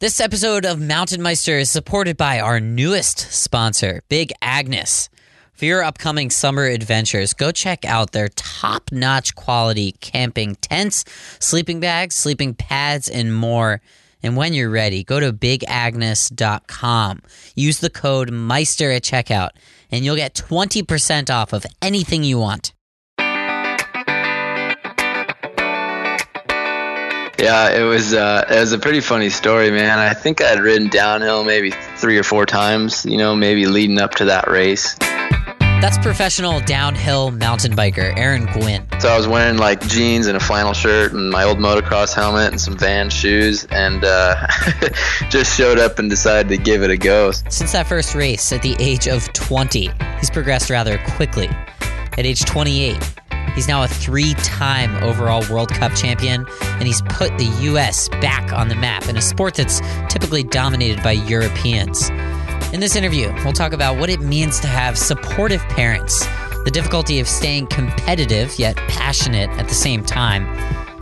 This episode of Mountain Meister is supported by our newest sponsor, Big Agnes. For your upcoming summer adventures, go check out their top notch quality camping tents, sleeping bags, sleeping pads, and more. And when you're ready, go to bigagnes.com. Use the code Meister at checkout, and you'll get 20% off of anything you want. Yeah, it was uh, it was a pretty funny story, man. I think I had ridden downhill maybe three or four times, you know, maybe leading up to that race. That's professional downhill mountain biker Aaron Gwin. So I was wearing like jeans and a flannel shirt and my old motocross helmet and some Van shoes, and uh, just showed up and decided to give it a go. Since that first race at the age of 20, he's progressed rather quickly. At age 28, He's now a three time overall World Cup champion, and he's put the U.S. back on the map in a sport that's typically dominated by Europeans. In this interview, we'll talk about what it means to have supportive parents, the difficulty of staying competitive yet passionate at the same time,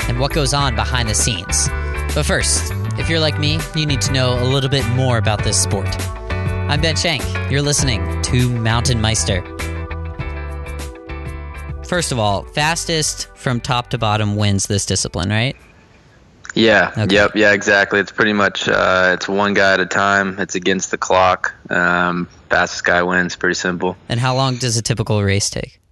and what goes on behind the scenes. But first, if you're like me, you need to know a little bit more about this sport. I'm Ben Shank. You're listening to Mountain Meister. First of all, fastest from top to bottom wins this discipline, right? Yeah. Okay. Yep. Yeah. Exactly. It's pretty much uh, it's one guy at a time. It's against the clock. Um, fastest guy wins. Pretty simple. And how long does a typical race take?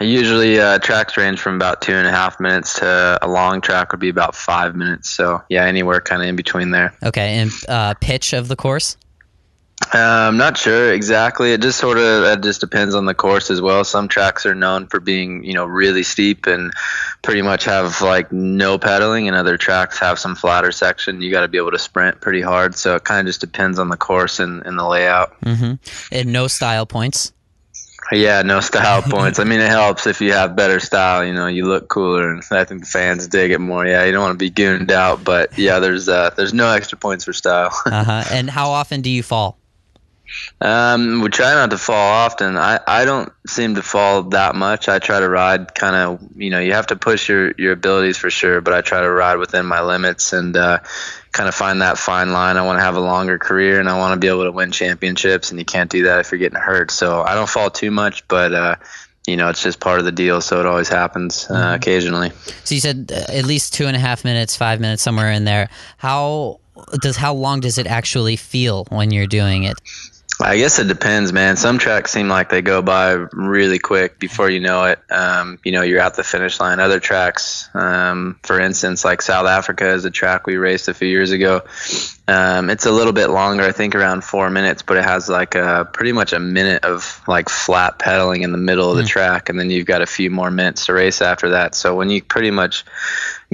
Usually, uh, tracks range from about two and a half minutes to a long track would be about five minutes. So yeah, anywhere kind of in between there. Okay. And uh, pitch of the course? I'm not sure exactly. It just sort of it just depends on the course as well. Some tracks are known for being you know really steep and pretty much have like no pedaling, and other tracks have some flatter section. You got to be able to sprint pretty hard. So it kind of just depends on the course and, and the layout. Mm-hmm. And no style points. Yeah, no style points. I mean, it helps if you have better style. You know, you look cooler, and I think the fans dig it more. Yeah, you don't want to be gooned out, but yeah, there's uh, there's no extra points for style. uh-huh. And how often do you fall? Um, we try not to fall often. I, I don't seem to fall that much. I try to ride kind of, you know, you have to push your, your abilities for sure, but I try to ride within my limits and uh, kind of find that fine line. I want to have a longer career and I want to be able to win championships, and you can't do that if you're getting hurt. So I don't fall too much, but, uh, you know, it's just part of the deal, so it always happens uh, mm-hmm. occasionally. So you said uh, at least two and a half minutes, five minutes, somewhere in there. How does how long does it actually feel when you're doing it? I guess it depends, man. Some tracks seem like they go by really quick before you know it. Um, you know, you're at the finish line. Other tracks, um, for instance, like South Africa is a track we raced a few years ago. Um, it's a little bit longer, I think around four minutes, but it has like a pretty much a minute of like flat pedaling in the middle of the mm. track, and then you've got a few more minutes to race after that. So when you pretty much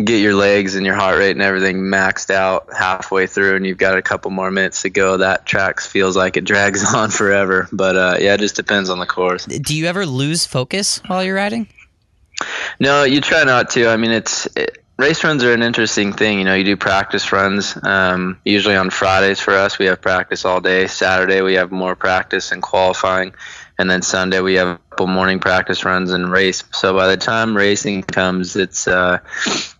get your legs and your heart rate and everything maxed out halfway through, and you've got a couple more minutes to go, that track feels like it drags on forever. But uh, yeah, it just depends on the course. Do you ever lose focus while you're riding? No, you try not to. I mean, it's. It, race runs are an interesting thing. You know, you do practice runs. Um, usually on Fridays for us, we have practice all day. Saturday we have more practice and qualifying, and then Sunday we have a couple morning practice runs and race. So by the time racing comes, it's uh,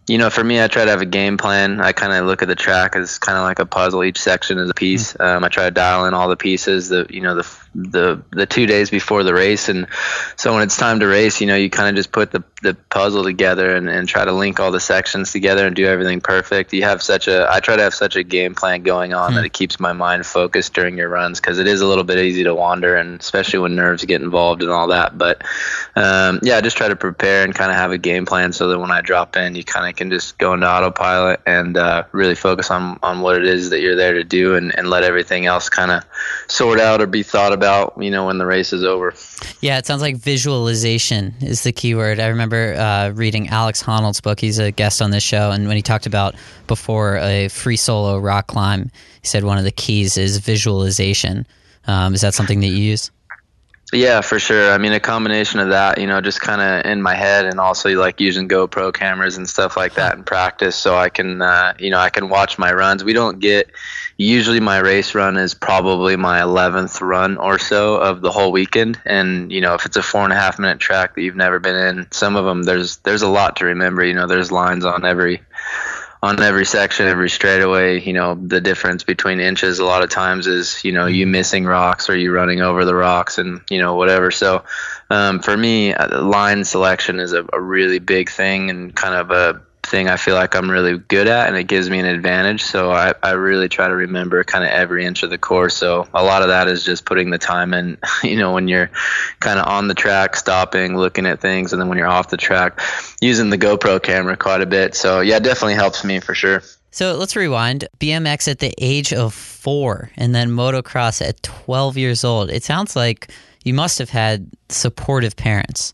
you know, for me, I try to have a game plan. I kind of look at the track as kind of like a puzzle. Each section is a piece. Hmm. Um, I try to dial in all the pieces. The you know the the the two days before the race, and so when it's time to race, you know, you kind of just put the the puzzle together and, and try to link all the sections together and do everything perfect. You have such a I try to have such a game plan going on mm. that it keeps my mind focused during your runs because it is a little bit easy to wander, and especially when nerves get involved and all that. But um, yeah, I just try to prepare and kind of have a game plan so that when I drop in, you kind of can just go into autopilot and uh, really focus on, on what it is that you're there to do and, and let everything else kind of sort out or be thought about, you know, when the race is over. Yeah, it sounds like visualization is the key word. I remember uh, reading Alex Honnold's book. He's a guest on this show. And when he talked about before a free solo rock climb, he said one of the keys is visualization. Um, is that something that you use? Yeah, for sure. I mean, a combination of that, you know, just kind of in my head, and also like using GoPro cameras and stuff like that in practice, so I can, uh, you know, I can watch my runs. We don't get. Usually, my race run is probably my 11th run or so of the whole weekend, and you know, if it's a four and a half minute track that you've never been in, some of them there's there's a lot to remember. You know, there's lines on every on every section, every straightaway, you know, the difference between inches a lot of times is, you know, you missing rocks or you running over the rocks and, you know, whatever. So um, for me, uh, line selection is a, a really big thing and kind of a thing I feel like I'm really good at, and it gives me an advantage. So I, I really try to remember kind of every inch of the course. So a lot of that is just putting the time in, you know, when you're kind of on the track, stopping, looking at things, and then when you're off the track, using the GoPro camera quite a bit. So yeah, definitely helps me for sure. So let's rewind. BMX at the age of four, and then motocross at 12 years old. It sounds like you must have had supportive parents.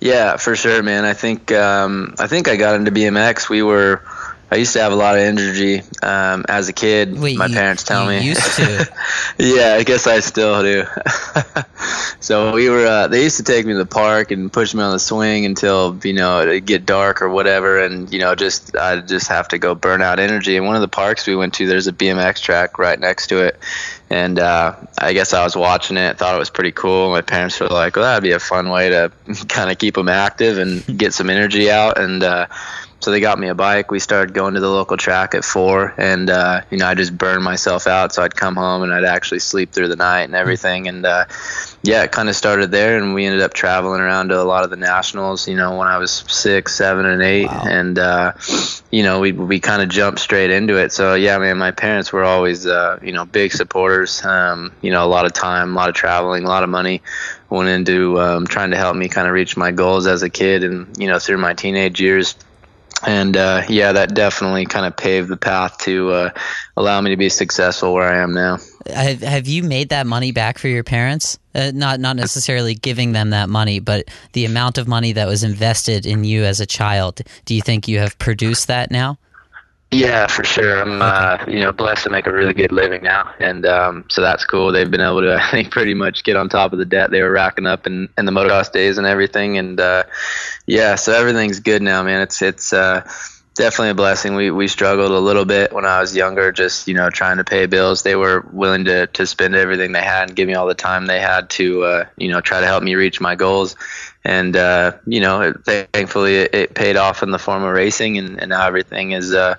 Yeah, for sure, man. I think um, I think I got into BMX. We were I used to have a lot of energy um, as a kid. Wait, my you, parents tell me. Used to. yeah, I guess I still do. so we were. Uh, they used to take me to the park and push me on the swing until you know it get dark or whatever, and you know just I just have to go burn out energy. And one of the parks we went to, there's a BMX track right next to it, and uh, I guess I was watching it, thought it was pretty cool. My parents were like, "Well, that'd be a fun way to kind of keep them active and get some energy out." And uh, so they got me a bike. We started going to the local track at four, and uh, you know I just burned myself out. So I'd come home and I'd actually sleep through the night and everything. And uh, yeah, it kind of started there, and we ended up traveling around to a lot of the nationals. You know, when I was six, seven, and eight, Wow. and uh, you know we we kind of jumped straight into it. So yeah, man, my parents were always uh, you know big supporters. Um, you know, a lot of time, a lot of traveling, a lot of money went into um, trying to help me kind of reach my goals as a kid, and you know through my teenage years and uh, yeah, that definitely kind of paved the path to uh, allow me to be successful where I am now. Have, have you made that money back for your parents? Uh, not not necessarily giving them that money, but the amount of money that was invested in you as a child. Do you think you have produced that now? Yeah, for sure. I'm uh, you know blessed to make a really good living now, and um, so that's cool. They've been able to, I think, pretty much get on top of the debt they were racking up in, in the motocross days and everything. And uh, yeah, so everything's good now, man. It's it's uh, definitely a blessing. We we struggled a little bit when I was younger, just you know trying to pay bills. They were willing to to spend everything they had and give me all the time they had to uh, you know try to help me reach my goals. And uh, you know, it, thankfully, it, it paid off in the form of racing, and, and now everything is, uh,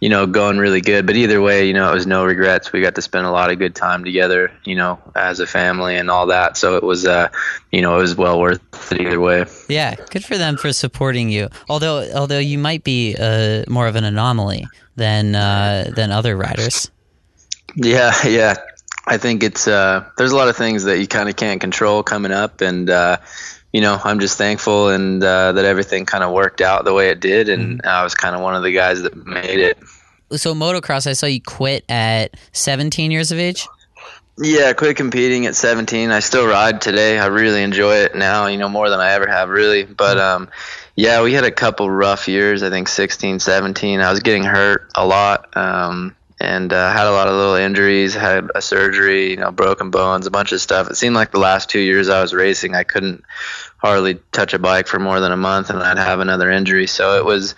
you know, going really good. But either way, you know, it was no regrets. We got to spend a lot of good time together, you know, as a family and all that. So it was, uh, you know, it was well worth it either way. Yeah, good for them for supporting you. Although although you might be uh, more of an anomaly than uh, than other riders. Yeah, yeah. I think it's uh, there's a lot of things that you kind of can't control coming up, and uh, you know I'm just thankful and uh, that everything kind of worked out the way it did, and I was kind of one of the guys that made it. So motocross, I saw you quit at 17 years of age. Yeah, I quit competing at 17. I still ride today. I really enjoy it now, you know, more than I ever have, really. But um, yeah, we had a couple rough years. I think 16, 17. I was getting hurt a lot. Um, and uh, had a lot of little injuries, had a surgery, you know, broken bones, a bunch of stuff. It seemed like the last two years I was racing, I couldn't hardly touch a bike for more than a month, and I'd have another injury. So it was,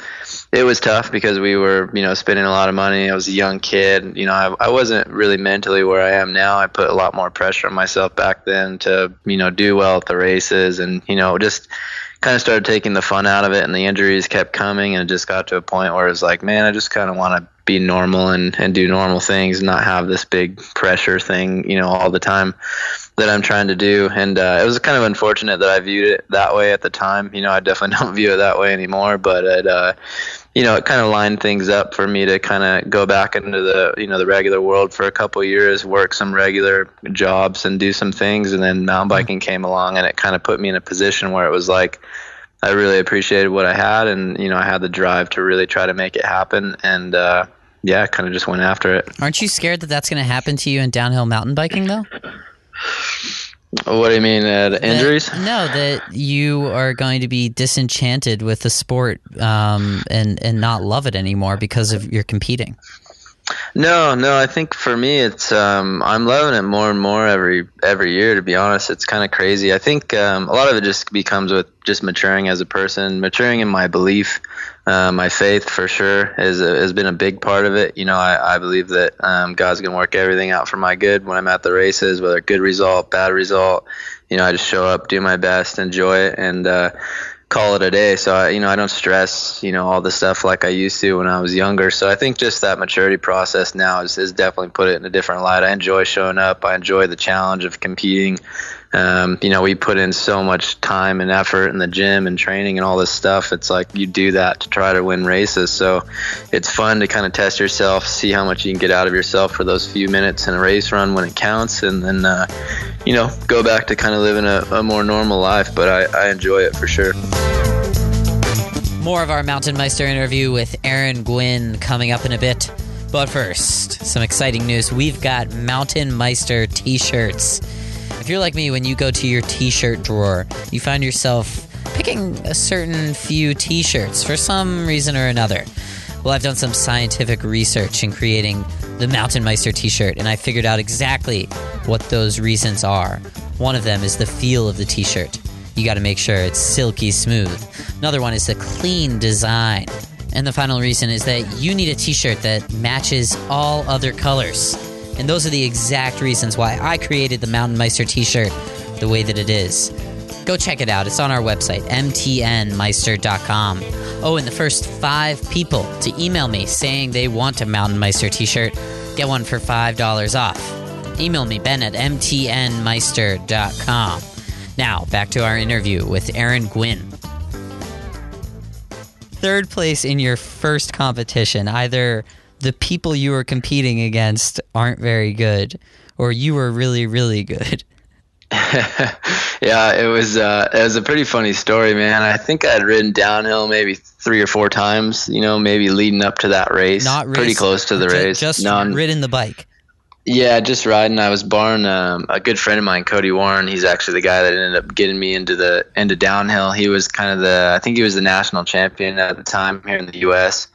it was tough because we were, you know, spending a lot of money. I was a young kid, you know, I, I wasn't really mentally where I am now. I put a lot more pressure on myself back then to, you know, do well at the races, and you know, just kind of started taking the fun out of it and the injuries kept coming and it just got to a point where it was like man i just kind of want to be normal and, and do normal things and not have this big pressure thing you know all the time that i'm trying to do. And uh, it was kind of unfortunate that i viewed it that way at the time. You know i definitely don't view it that way anymore but it uh, you know, it kind of lined things up for me to kind of go back into the, you know, the regular world for a couple of years, work some regular jobs and do some things. And then mountain biking came along and it kind of put me in a position where it was like, I really appreciated what I had. And, you know, I had the drive to really try to make it happen. And, uh, yeah, kind of just went after it. Aren't you scared that that's going to happen to you in downhill mountain biking, though? What do you mean, uh, the injuries? That, no, that you are going to be disenchanted with the sport um, and and not love it anymore because of your competing. No, no. I think for me, it's um, I'm loving it more and more every every year. To be honest, it's kind of crazy. I think um, a lot of it just becomes with just maturing as a person, maturing in my belief, uh, my faith for sure is a, has been a big part of it. You know, I, I believe that um, God's gonna work everything out for my good when I'm at the races, whether good result, bad result. You know, I just show up, do my best, enjoy it, and uh, call it a day. So I, you know, I don't stress, you know, all the stuff like I used to when I was younger. So I think just that maturity process now has, has definitely put it in a different light. I enjoy showing up. I enjoy the challenge of competing. Um, you know, we put in so much time and effort in the gym and training and all this stuff. It's like you do that to try to win races. So it's fun to kind of test yourself, see how much you can get out of yourself for those few minutes in a race run when it counts, and then, uh, you know, go back to kind of living a, a more normal life. But I, I enjoy it for sure. More of our Mountain Meister interview with Aaron Gwin coming up in a bit. But first, some exciting news. We've got Mountain Meister t shirts. If you're like me, when you go to your t shirt drawer, you find yourself picking a certain few t shirts for some reason or another. Well, I've done some scientific research in creating the Mountain Meister t shirt, and I figured out exactly what those reasons are. One of them is the feel of the t shirt. You got to make sure it's silky smooth. Another one is the clean design. And the final reason is that you need a t shirt that matches all other colors. And those are the exact reasons why I created the Mountain Meister t shirt the way that it is. Go check it out. It's on our website, mtnmeister.com. Oh, and the first five people to email me saying they want a Mountain Meister t shirt get one for $5 off. Email me, ben at mtnmeister.com. Now, back to our interview with Aaron Gwin. Third place in your first competition, either the people you were competing against aren't very good, or you were really, really good. yeah, it was uh, it was a pretty funny story, man. I think I had ridden downhill maybe three or four times, you know, maybe leading up to that race. Not race, pretty close to the race. Just No, ridden the bike. Yeah, just riding. I was borrowing um, a good friend of mine, Cody Warren. He's actually the guy that ended up getting me into the into downhill. He was kind of the I think he was the national champion at the time here in the U.S.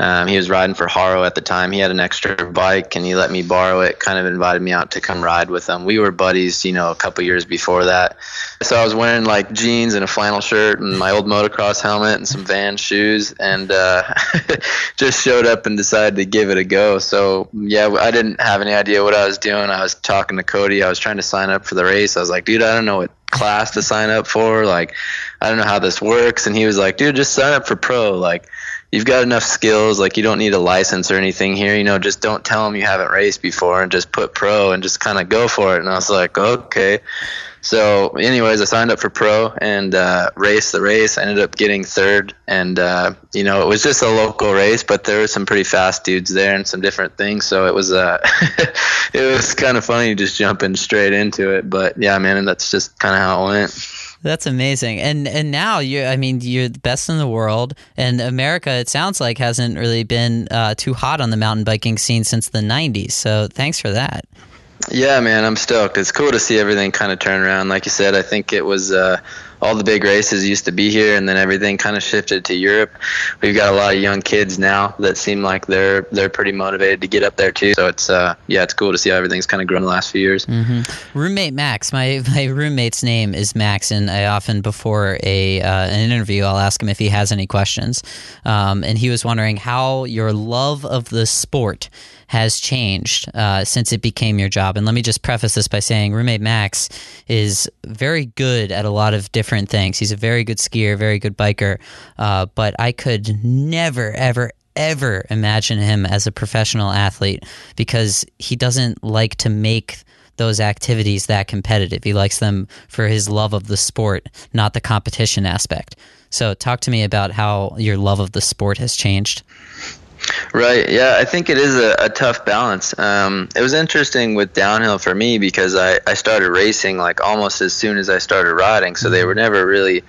Um, he was riding for Haro at the time. He had an extra bike and he let me borrow it. Kind of invited me out to come ride with him. We were buddies, you know, a couple years before that. So I was wearing like jeans and a flannel shirt and my old motocross helmet and some Vans shoes, and uh, just showed up and decided to give it a go. So yeah, I didn't have any idea what I was doing. I was talking to Cody. I was trying to sign up for the race. I was like, dude, I don't know what class to sign up for. Like, I don't know how this works. And he was like, dude, just sign up for pro. Like you've got enough skills. Like you don't need a license or anything here. You know, just don't tell them you haven't raced before and just put pro and just kind of go for it. And I was like, okay. So, anyways, I signed up for pro and uh, raced the race. I ended up getting third, and uh, you know, it was just a local race, but there were some pretty fast dudes there and some different things. So it was uh, it was kind of funny just jumping straight into it. But yeah, man, that's just kind of how it went. That's amazing. And and now you I mean you're the best in the world and America it sounds like hasn't really been uh, too hot on the mountain biking scene since the 90s. So thanks for that. Yeah, man, I'm stoked. It's cool to see everything kind of turn around. Like you said, I think it was uh, all the big races used to be here, and then everything kind of shifted to Europe. We've got a lot of young kids now that seem like they're they're pretty motivated to get up there too. So it's uh, yeah, it's cool to see how everything's kind of grown the last few years. Mm-hmm. Roommate Max, my my roommate's name is Max, and I often before a uh, an interview I'll ask him if he has any questions, um, and he was wondering how your love of the sport has changed uh, since it became your job. And let me just preface this by saying roommate Max is very good at a lot of different things. He's a very good skier, very good biker, uh, but I could never, ever, ever imagine him as a professional athlete because he doesn't like to make those activities that competitive. He likes them for his love of the sport, not the competition aspect. So, talk to me about how your love of the sport has changed. Right. Yeah, I think it is a, a tough balance. Um, it was interesting with downhill for me because I, I started racing like almost as soon as I started riding, so they were never really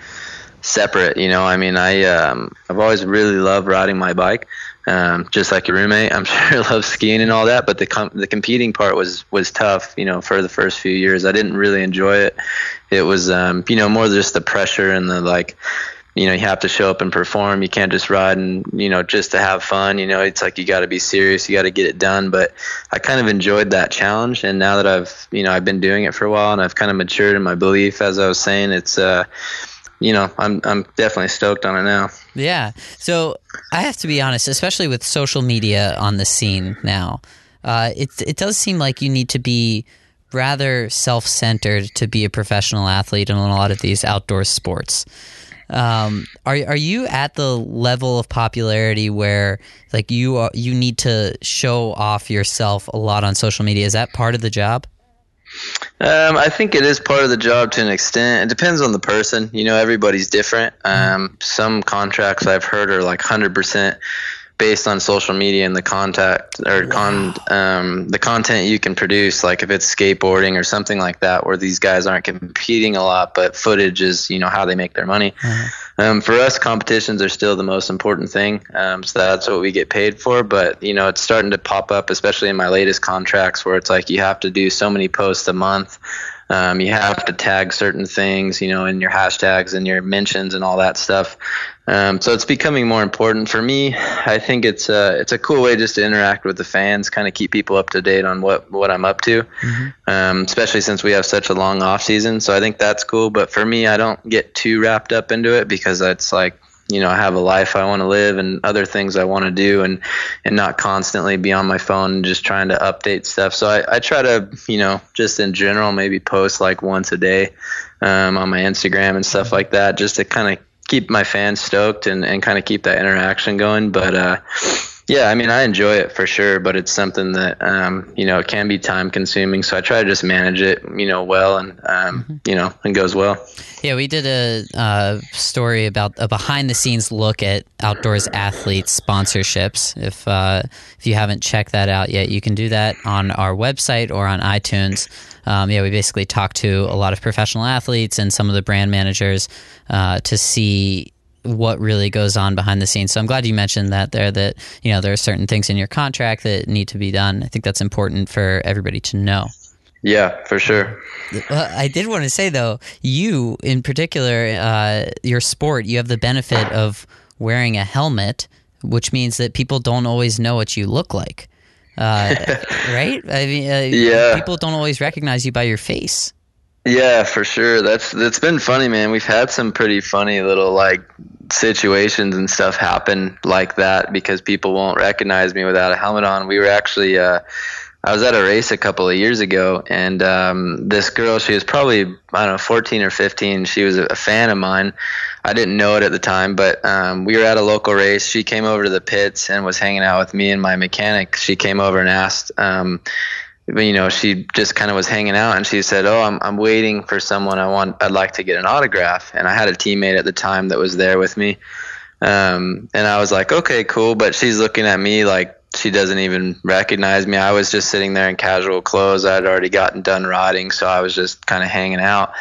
separate. You know, I mean, I um, I've always really loved riding my bike, um, just like your roommate. I'm sure loves skiing and all that, but the com- the competing part was was tough. You know, for the first few years, I didn't really enjoy it. It was um, you know more just the pressure and the like you know you have to show up and perform. You can't just ride and you know just to have fun. You know it's like you got to be serious. You got to get it done. But i kind of enjoyed that challenge. And now that i've you know i've been doing it for a while and i've kind of matured in my belief as i was saying it's uh you know i'm i'm definitely stoked on it now. Yeah. So I have to be honest, especially with social media on the scene now, uh, it it does seem like you need to be rather self centered to be a professional athlete in a lot of these outdoor sports. Um, are are you at the level of popularity where like you are, you need to show off yourself a lot on social media? Is that part of the job? Um, I think it is part of the job to an extent. It depends on the person. You know, everybody's different. Um, some contracts I've heard are like hundred percent based on social media and the contact or wow. con um, the content you can produce. Like if it's skateboarding or something like that, where these guys aren't competing a lot, but footage is you know how they make their money. Mm-hmm. Um, for us, competitions are still the most important thing. Um, so that's what we get paid for. But you know, it's starting to pop up, especially in my latest contracts, where it's like you have to do so many posts a month. Um, you have to tag certain things, you know, in your hashtags and your mentions and all that stuff. Um, so it's becoming more important for me. I think it's a it's a cool way just to interact with the fans, kind of keep people up to date on what what I'm up to, mm-hmm. um, especially since we have such a long off season. So I think that's cool. But for me, I don't get too wrapped up into it because it's like you know I have a life I want to live and other things I want to do and and not constantly be on my phone and just trying to update stuff. So I, I try to you know just in general maybe post like once a day um, on my Instagram and stuff like that just to kind of keep my fans stoked and, and kind of keep that interaction going. But uh, yeah, I mean, I enjoy it for sure, but it's something that um, you know it can be time consuming. So I try to just manage it, you know, well, and um, mm-hmm. you know, and goes well. Yeah, we did a uh, story about a behind the scenes look at outdoors athletes sponsorships. If uh, if you haven't checked that out yet, you can do that on our website or on iTunes. Um, yeah, we basically talked to a lot of professional athletes and some of the brand managers uh, to see what really goes on behind the scenes. So I'm glad you mentioned that there that you know there are certain things in your contract that need to be done. I think that's important for everybody to know. Yeah, for sure. Well, I did want to say though, you in particular, uh, your sport, you have the benefit of wearing a helmet, which means that people don't always know what you look like. Uh, right? I mean, uh, yeah. People don't always recognize you by your face. Yeah, for sure. That's that's been funny, man. We've had some pretty funny little like situations and stuff happen like that because people won't recognize me without a helmet on. We were actually uh, I was at a race a couple of years ago, and um, this girl, she was probably I don't know, 14 or 15. She was a fan of mine. I didn't know it at the time, but um, we were at a local race. She came over to the pits and was hanging out with me and my mechanic. She came over and asked. Um, you know, she just kind of was hanging out and she said, "Oh, I'm I'm waiting for someone. I want. I'd like to get an autograph." And I had a teammate at the time that was there with me, um, and I was like, "Okay, cool." But she's looking at me like she doesn't even recognize me. I was just sitting there in casual clothes. I'd already gotten done riding, so I was just kind of hanging out.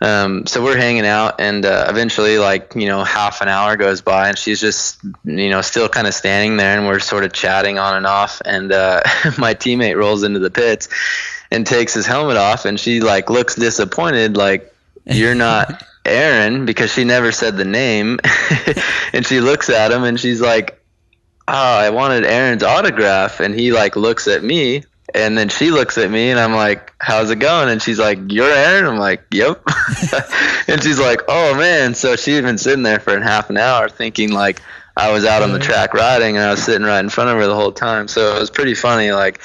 Um, so we're hanging out, and uh, eventually, like you know, half an hour goes by, and she's just you know still kind of standing there, and we're sort of chatting on and off. And uh, my teammate rolls into the pits and takes his helmet off, and she like looks disappointed, like you're not Aaron because she never said the name, and she looks at him and she's like, "Oh, I wanted Aaron's autograph," and he like looks at me and then she looks at me and I'm like, how's it going? And she's like, you're Aaron? I'm like, yep. and she's like, oh man. So she'd been sitting there for half an hour thinking like, I was out on the track riding and I was sitting right in front of her the whole time. So it was pretty funny. Like,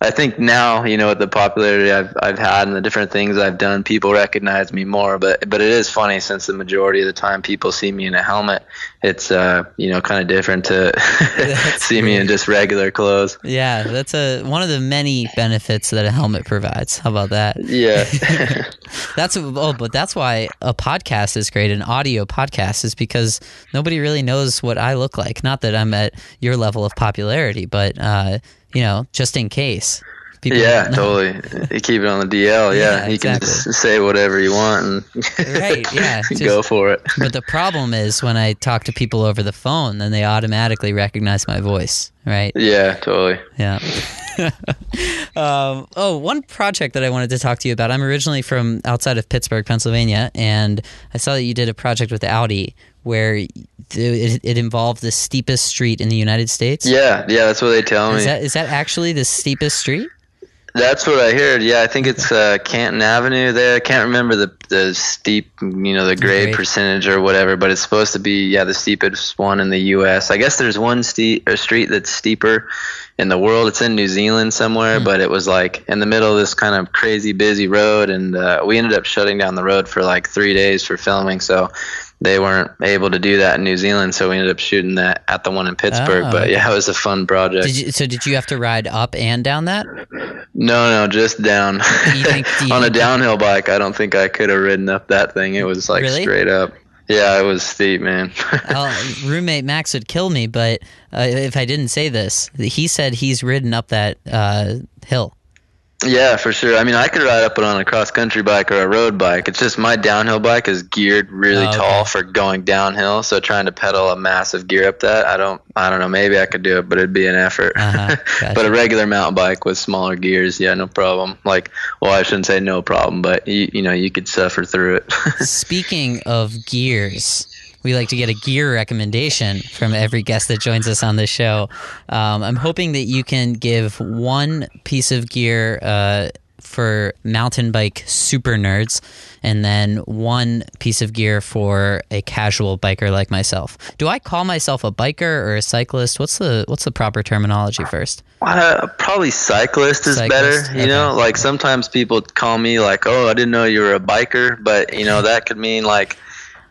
I think now, you know, with the popularity I've, I've had and the different things I've done, people recognize me more. But but it is funny since the majority of the time people see me in a helmet, it's uh you know kind of different to see me in just regular clothes. Yeah, that's a one of the many benefits that a helmet provides. How about that? Yeah, that's oh, but that's why a podcast is great. An audio podcast is because nobody really knows what I I look like. Not that I'm at your level of popularity, but uh, you know, just in case. Yeah, totally. You keep it on the DL. Yeah, yeah you exactly. can say whatever you want and right. Yeah, just, go for it. but the problem is when I talk to people over the phone, then they automatically recognize my voice. Right. Yeah, totally. Yeah. um, oh, one project that I wanted to talk to you about. I'm originally from outside of Pittsburgh, Pennsylvania, and I saw that you did a project with Audi where it, it, involved the steepest street in the United States. Yeah, yeah, that's what they tell me. Is that is that actually the steepest street? That's what I heard. Yeah, I think it's uh, Canton Avenue there. I can't remember the the steep, you know, the grade Grade. percentage or whatever, but it's supposed to be yeah the steepest one in the U.S. I guess there's one steep a street that's steeper in the world. It's in New Zealand somewhere, but it was like in the middle of this kind of crazy busy road, and uh, we ended up shutting down the road for like three days for filming. So. They weren't able to do that in New Zealand, so we ended up shooting that at the one in Pittsburgh. Oh. But yeah, it was a fun project. Did you, so did you have to ride up and down that? No, no, just down. think- On a downhill bike, I don't think I could have ridden up that thing. It was like Really? straight up. Yeah, it was steep, man. well, roommate Max would kill me, but uh, if I didn't say this, he said he's ridden up that uh, hill. Yeah, for sure. I mean, I could ride up it on a cross country bike or a road bike. It's just my downhill bike is geared really Oh, okay. tall for going downhill. So trying to pedal a massive gear up that, I don't, I don't know. Maybe I could do it, but it'd be an effort. Uh-huh, gotcha. but a regular mountain bike with smaller gears, yeah, no problem. Like, well, I shouldn't say no problem, but you, you know, you could suffer through it. Speaking of gears, we like to get a gear recommendation from every guest that joins us on this show. Um, I'm hoping that you can give one piece of gear uh, for mountain bike super nerds, and then one piece of gear for a casual biker like myself. Do I call myself a biker or a cyclist? What's the what's the proper terminology first? Uh, probably cyclist is Cyclist, better. You know, like sometimes people call me like, "Oh, I didn't know you were a biker," but you know that could mean like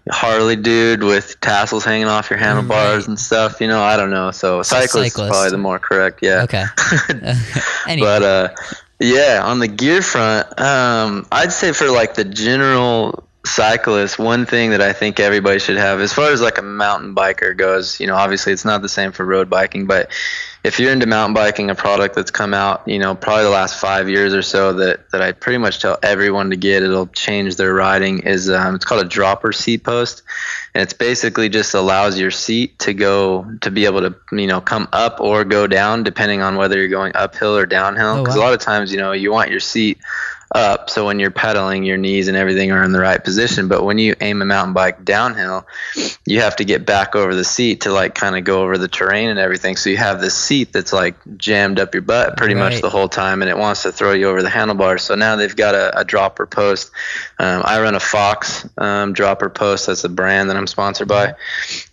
Harley dude with tassels hanging off your handlebars Right. and stuff. You know, I don't know. So So cyclist, is probably the more correct. Yeah. Okay. anyway, but uh, yeah, on the gear front, um, I'd say for like the general cyclist, one thing that I think everybody should have, as far as like a mountain biker goes, you know, obviously it's not the same for road biking, but if you're into mountain biking, a product that's come out, you know, probably the last five years or so that, that I pretty much tell everyone to get, it'll change their riding is um, it's called a dropper seat post. And it's basically just allows your seat to go to be able to, you know, come up or go down depending on whether you're going uphill or downhill. Oh, Because wow. a lot of times, you know, you want your seat up. So when you're pedaling your knees and everything are in the right position. But when you aim a mountain bike downhill you have to get back over the seat to like kind of go over the terrain and everything. So you have this seat that's like jammed up your butt pretty much the whole time and it wants to throw you over the handlebars so now they've got a, a dropper post. Um, i run a fox um, dropper post. That's a brand that i'm sponsored by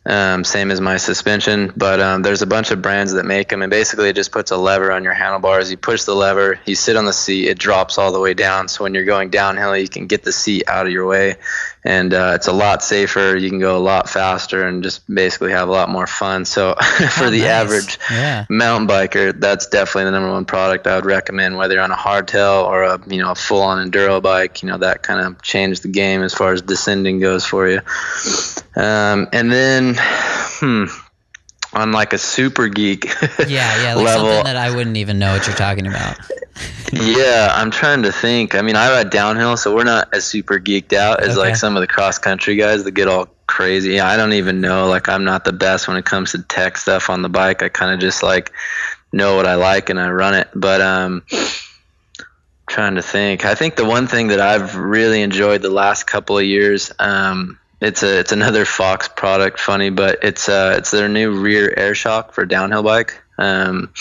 um, same as my suspension. But um, there's a bunch of brands that make them, and basically it just puts a lever on your handlebars. You push the lever, you sit on the seat, it drops all the way down. So when you're going downhill, you can get the seat out of your way, and uh, it's a lot safer. You can go a lot faster, and just basically have a lot more fun. So for Oh, the nice. average Yeah. mountain biker, that's definitely the number one product I would recommend. Whether you're on a hardtail or a you know a full-on enduro bike, you know that kind of changed the game as far as descending goes for you. Um, and then, hmm, on like a super geek Yeah, yeah, like level, something that I wouldn't even know what you're talking about. yeah, I'm trying to think. I mean, I ride downhill, so we're not as super geeked out as Okay. like some of the cross country guys that get all crazy. I don't even know. Like, I'm not the best when it comes to tech stuff on the bike. I kind of just like know what I like and I run it. But um, trying to think. I think the one thing that I've really enjoyed the last couple of years. Um, it's a it's another Fox product, funny, but it's uh it's their new rear air shock for downhill bike. Um,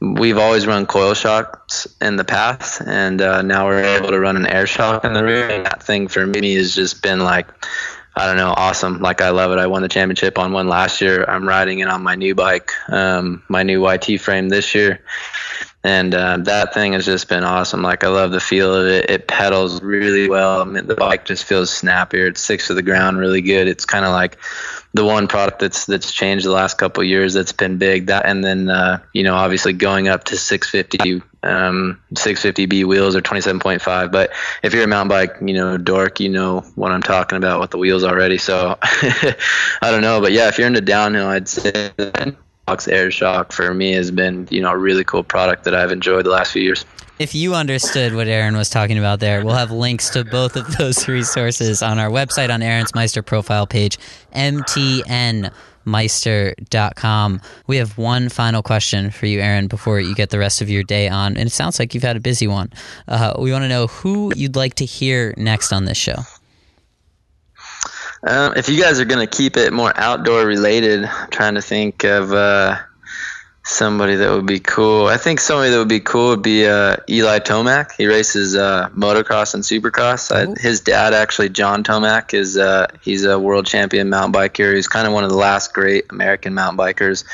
we've always run coil shocks in the past, and uh, now we're able to run an air shock in the rear. And that thing for me has just been like, I don't know, awesome. Like I love it. I won the championship on one last year. I'm riding it on my new bike, um, my new YT frame this year. And uh, that thing has just been awesome. Like I love the feel of it. It pedals really well. I mean, the bike just feels snappier. It sticks to the ground really good. It's kind of like the one product that's that's changed the last couple of years that's been big. That and then uh, you know obviously going up to 650 um, 650B wheels or 27.5. But if you're a mountain bike, you know dork, you know what I'm talking about with the wheels already. So I don't know, but yeah, if you're into downhill, I'd say. Fox Air Shock for me has been, you know, a really cool product that I've enjoyed the last few years. If you understood what Aaron was talking about there, we'll have links to both of those resources on our website on Aaron's Meister profile page, mtnmeister.com. We have one final question for you, Aaron, before you get the rest of your day on. And it sounds like you've had a busy one. Uh, we want to know who you'd like to hear next on this show. Um, if you guys are going to keep it more outdoor related, I'm trying to think of uh, Somebody that would be cool. I think somebody that would be cool would be uh, Eli Tomac. He races uh, motocross and supercross. I, his dad, actually, John Tomac, is uh, he's a world champion mountain biker. He's kind of one of the last great American mountain bikers.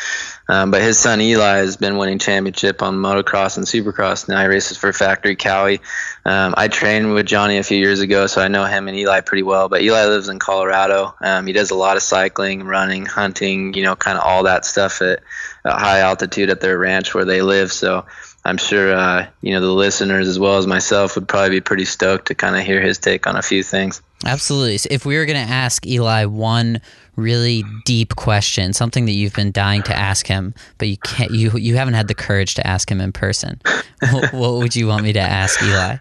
Um, but his son Eli has been winning championship on motocross and supercross. Now he races for Factory Kawi. Um, I trained with Johnny a few years ago, so I know him and Eli pretty well. But Eli lives in Colorado. Um, he does a lot of cycling, running, hunting, you know, kind of all that stuff at, at high altitude at their ranch where they live. So I'm sure uh, you know the listeners as well as myself would probably be pretty stoked to kind of hear his take on a few things. Absolutely. So if we were going to ask Eli one really deep question, something that you've been dying to ask him, but you can't, you you haven't had the courage to ask him in person, what, what would you want me to ask Eli?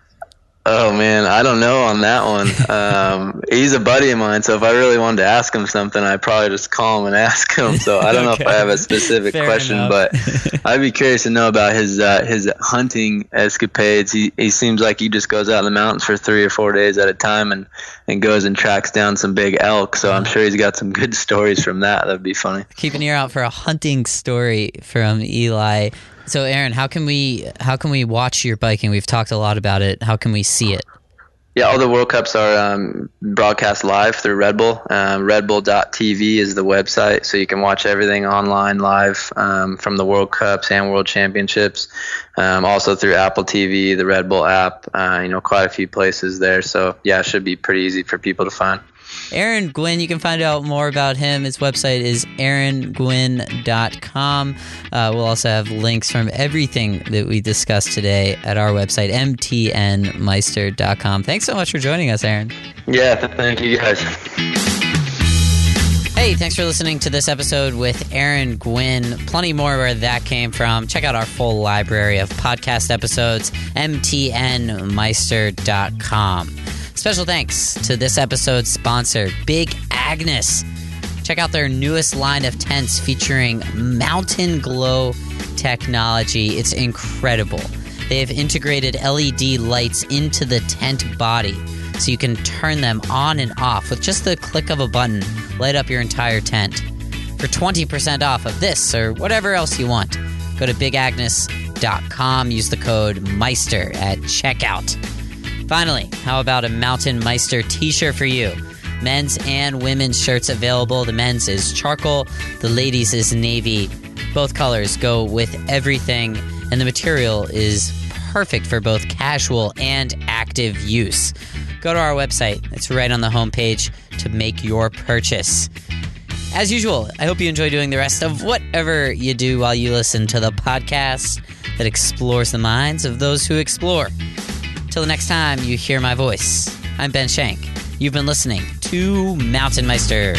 Oh man, I don't know on that one. Um, he's a buddy of mine, so if I really wanted to ask him something, I'd probably just call him and ask him. So I don't okay. know if I have a specific Fair question, enough. but I'd be curious to know about his uh, his hunting escapades. He he seems like he just goes out in the mountains for three or four days at a time and and goes and tracks down some big elk. So I'm sure he's got some good stories from that. That'd be funny. Keep an ear out for a hunting story from Eli. So, Aaron, how can we how can we watch your biking? We've talked a lot about it. How can we see it? Yeah, all the World Cups are um, broadcast live through Red Bull. Um, RedBull.tv is the website, so you can watch everything online live um, from the World Cups and World Championships. Um, also through Apple TV, the Red Bull app. Uh, you know, quite a few places there. So yeah, it should be pretty easy for people to find. Aaron Gwin, you can find out more about him. His website is aarongwin.com. Uh, we'll also have links from everything that we discussed today at our website, mtnmeister.com. Thanks so much for joining us, Aaron. Yeah, thank you guys. Hey, thanks for listening to this episode with Aaron Gwin. Plenty more where that came from. Check out our full library of podcast episodes, mtnmeister.com. Special thanks to this episode's sponsor, Big Agnes. Check out their newest line of tents featuring Mountain Glow technology. It's incredible. They have integrated LED lights into the tent body so you can turn them on and off with just the click of a button, light up your entire tent. For 20% off of this or whatever else you want, go to bigagnes.com, use the code Meister at checkout. Finally, how about a Mountain Meister t shirt for you? Men's and women's shirts available. The men's is charcoal, the ladies is navy. Both colors go with everything, and the material is perfect for both casual and active use. Go to our website, it's right on the homepage to make your purchase. As usual, I hope you enjoy doing the rest of whatever you do while you listen to the podcast that explores the minds of those who explore. Till the next time you hear my voice, I'm Ben Shank. You've been listening to Mountain Meister.